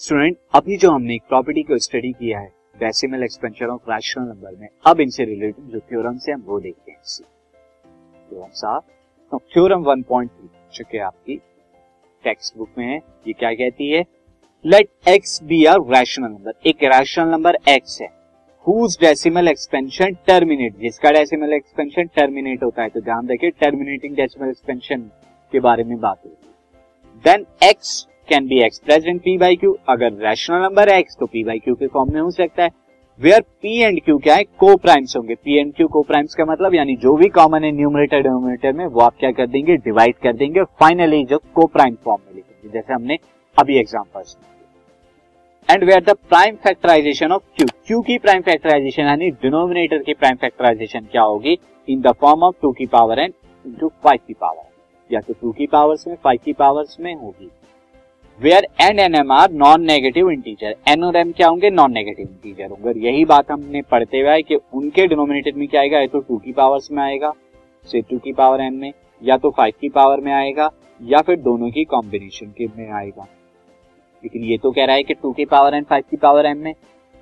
Student अभी जो हमने एक प्रॉपर्टी को स्टडी किया है decimal expansion of rational number में, अब इनसे रिलेटेड जो थ्योरम से हम वो देखते हैं थ्योरम थ्योरम 1.3 जो कि आपकी टेक्स्ट बुक में है, ये क्या कहती है? Let x be are rational number एक रैशनल नंबर एक्स है। हुज डेसिमल एक्सपेंशन टर्मिनेट जिसका डेसिमल एक्सपेंशन टर्मिनेट होता है तो ध्यान रखिए टर्मिनेटिंग डेसिमल एक्सपेंशन के बारे में बात होगी then x can be express in p by q अगर रैशनल नंबर है एक्स तो पी बाई क्यू के फॉर्म में हो सकता है। वेयर पी एंड क्यू क्या है? को प्राइम्स होंगे। पी एंड क्यू को प्राइम्स का मतलब यानी जो भी कॉमन है न्यूमरेटर डिनोमिनेटर में वो आप क्या कर देंगे? डिवाइड कर देंगे। फाइनली जो को प्राइम फॉर्म में लिखेंगे। जैसे हमने अभी examples and where the prime factorisation of q q की प्राइम फैक्टराइजेशन यानी डिनोमिनेटर की प्राइम फैक्टराइजेशन क्या होगी? In the form of two की पावर एन इंटू फाइव की पावर या तो टू की पावर्स में फाइव की पावर्स में होगी। Where n n m are non negative integer n और एम क्या होंगे? नॉन नेगेटिव इंटीजर होंगे यही बात हमने पढ़ते हुए कि उनके डिनोमिनेटर में क्या आएगा? या तो टू की पावर्स में आएगा से टू की पावर एन में, या तो फाइव की पावर में आएगा, या फिर दोनों की कॉम्बिनेशन के में आएगा। लेकिन ये तो कह रहा है कि टू की पावर एन फाइव की पावर एम में,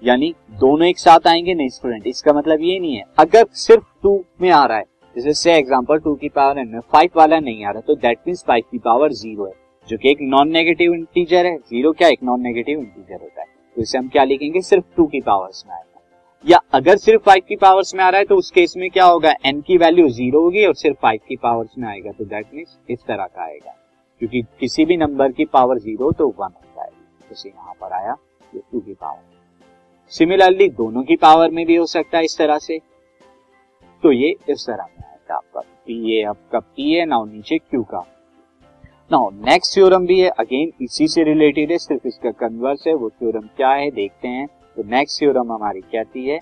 यानी दोनों एक साथ आएँगे, नहीं स्टूडेंट इसका मतलब ये नहीं है। अगर सिर्फ़ टू में आ रहा है, जैसे से एग्ज़ाम्पल टू की पावर एन में फाइव वाला नहीं आ रहा तो दैट मीन्स फाइव की पावर ज़ीरो है। जो कि एक नॉन नेगेटिव इंटीजर है. ज़ीरो क्या एक नॉन नेगेटिव इंटीजर होता है? तो इसे हम क्या लिखेंगे? सिर्फ़ टू की पावर्स में आएगा. या अगर सिर्फ़ फाइव की पावर्स में आ रहा है तो उस केस में क्या होगा? एन की वैल्यू ज़ीरो होगी और सिर्फ़ फाइव की पावर्स में आएगा. तो दैट मीन्स इस तरह का आएगा. क्योंकि किसी भी नंबर की पावर ज़ीरो तो वन हो. जाएगी जैसे यहाँ पर आया, ये टू की पावर सिमिलरली दोनों की पावर में भी हो सकता है इस तरह से. तो ये इस तरह में आएगा. आपका पी ए आपका पी ए नाउ नीचे क्यू का. नाउ नेक्स्ट थ्योरम भी है. अगेन इसी से रिलेटेड है. सिर्फ़ इसका कन्वर्स है. वो थ्योरम क्या है? देखते हैं. तो नेक्स्ट थ्योरम हमारी कहती है.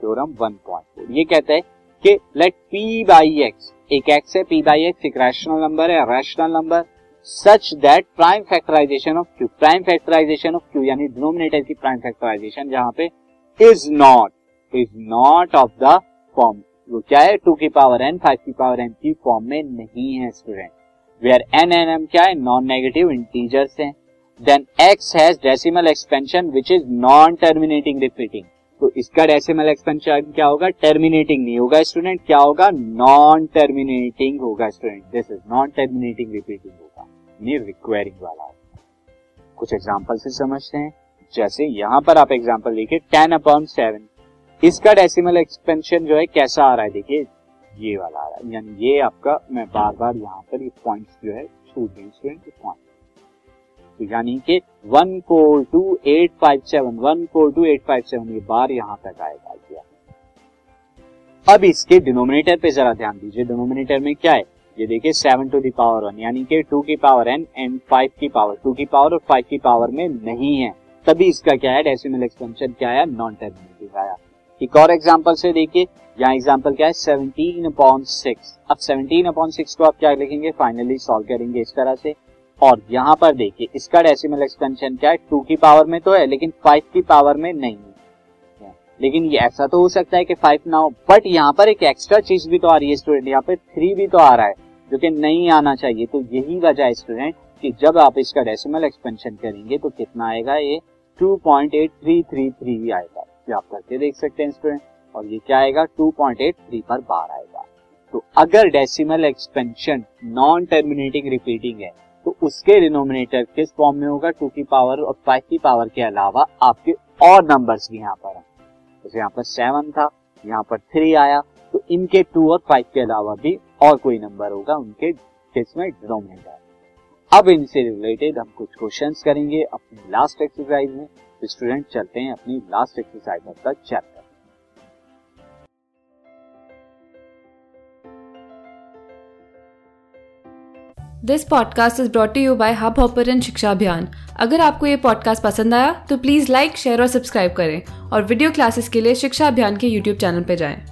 थ्योरम 1.4 ये कहता है कि लेट p बाई एक्स एक एक्स है, p बाई एक्स एक रैशनल नंबर है rational number such that prime factorisation of q prime factorisation of q यानी डिनोमिनेटर की प्राइम फैक्टराइजेशन जहाँ पे is not is not of the form वो क्या है? टू की पावर एन फाइव की पावर एन की फॉर्म में नहीं है student where n n m क्या है? नॉन नेगेटिव इंटीजर्स हैं. Then x has decimal expansion which is non terminating repeating तो इसका डेसिमल एक्सपेंशन क्या होगा? टर्मिनेटिंग नहीं होगा स्टूडेंट क्या होगा? नॉन टर्मिनेटिंग होगा student this is non terminating repeating होगा. नहीं रिक्वायरिंग वाला कुछ एग्ज़ाम्पल से समझते हैं. जैसे यहाँ पर आप एग्ज़ाम्पल देखिए टेन अपॉन सेवन इसका डेसिमल एक्सपेंशन जो है, कैसा आ रहा है? देखिए ये वाला आ रहा है। यानी ये आपका, मैं बार बार यहाँ पर ये पॉइंट्स जो है छूट स्टूडेंट पॉइंट तो यानी कि one four two eight five seven one four two eight five seven ये बार यहाँ तक आएगा किया अब इसके डिनोमिनेटर पे जरा ध्यान दीजिए। डिनोमिनेटर में क्या है? ये देखिए seven to the power one यानी कि टू की पावर एन एंड फाइव की पावर टू की पावर और फाइव की पावर में नहीं है। तभी इसका क्या है? डेसिमल एक्सपेंशन क्या है? नॉन टर्मिनेटिव आया एक और एग्ज़ाम्पल से देखिए। यहाँ एग्ज़ाम्पल क्या है? सेवनटीन अपॉन सिक्स अब सेवनटीन अपॉन सिक्स को आप क्या लिखेंगे? फाइनली सॉल्व करेंगे इस तरह से। और यहाँ पर देखिए, इसका डेसिमल एक्सपेंशन क्या है? टू की पावर में तो है, लेकिन फाइव की पावर में नहीं है। लेकिन ये ऐसा तो हो सकता है कि फाइव ना हो बट यहाँ पर एक एक्स्ट्रा चीज़ भी तो आ रही है स्टूडेंट यहाँ पे थ्री भी तो आ रहा है, जो कि नहीं आना चाहिए। तो यही वजह है स्टूडेंट कि जब आप इसका डेसिमल एक्सपेंशन करेंगे तो कितना आएगा ये? टू पॉइंट आएगा आप करके देख सकते हैं स्टूडेंट और ये क्या आएगा? 2.83 पर बार आएगा। तो अगर decimal expansion non terminating repeating है तो उसके डिनोमिनेटर किस फॉर्म में होगा? टू की पावर और फाइव की पावर के अलावा आपके और नंबर्स भी यहाँ पर हैं। जैसे यहाँ पर सेवन था, यहाँ पर थ्री आया तो इनके टू और फाइव के अलावा भी और कोई नंबर होगा उनके किसमें डिनोमिनेटर अब इनसे रिलेटेड हम कुछ क्वेश्चंस करेंगे अपनी लास्ट एक्सरसाइज में। स्टूडेंट चलते हैं अपनी last exercise of the chapter this podcast is brought you by Hubhopper Shiksha Abhiyan अगर आपको ये पॉडकास्ट पसंद आया तो प्लीज़ लाइक शेयर और सब्सक्राइब करें और वीडियो क्लासेस के लिए शिक्षा अभियान के यूट्यूब चैनल पर जाएँ।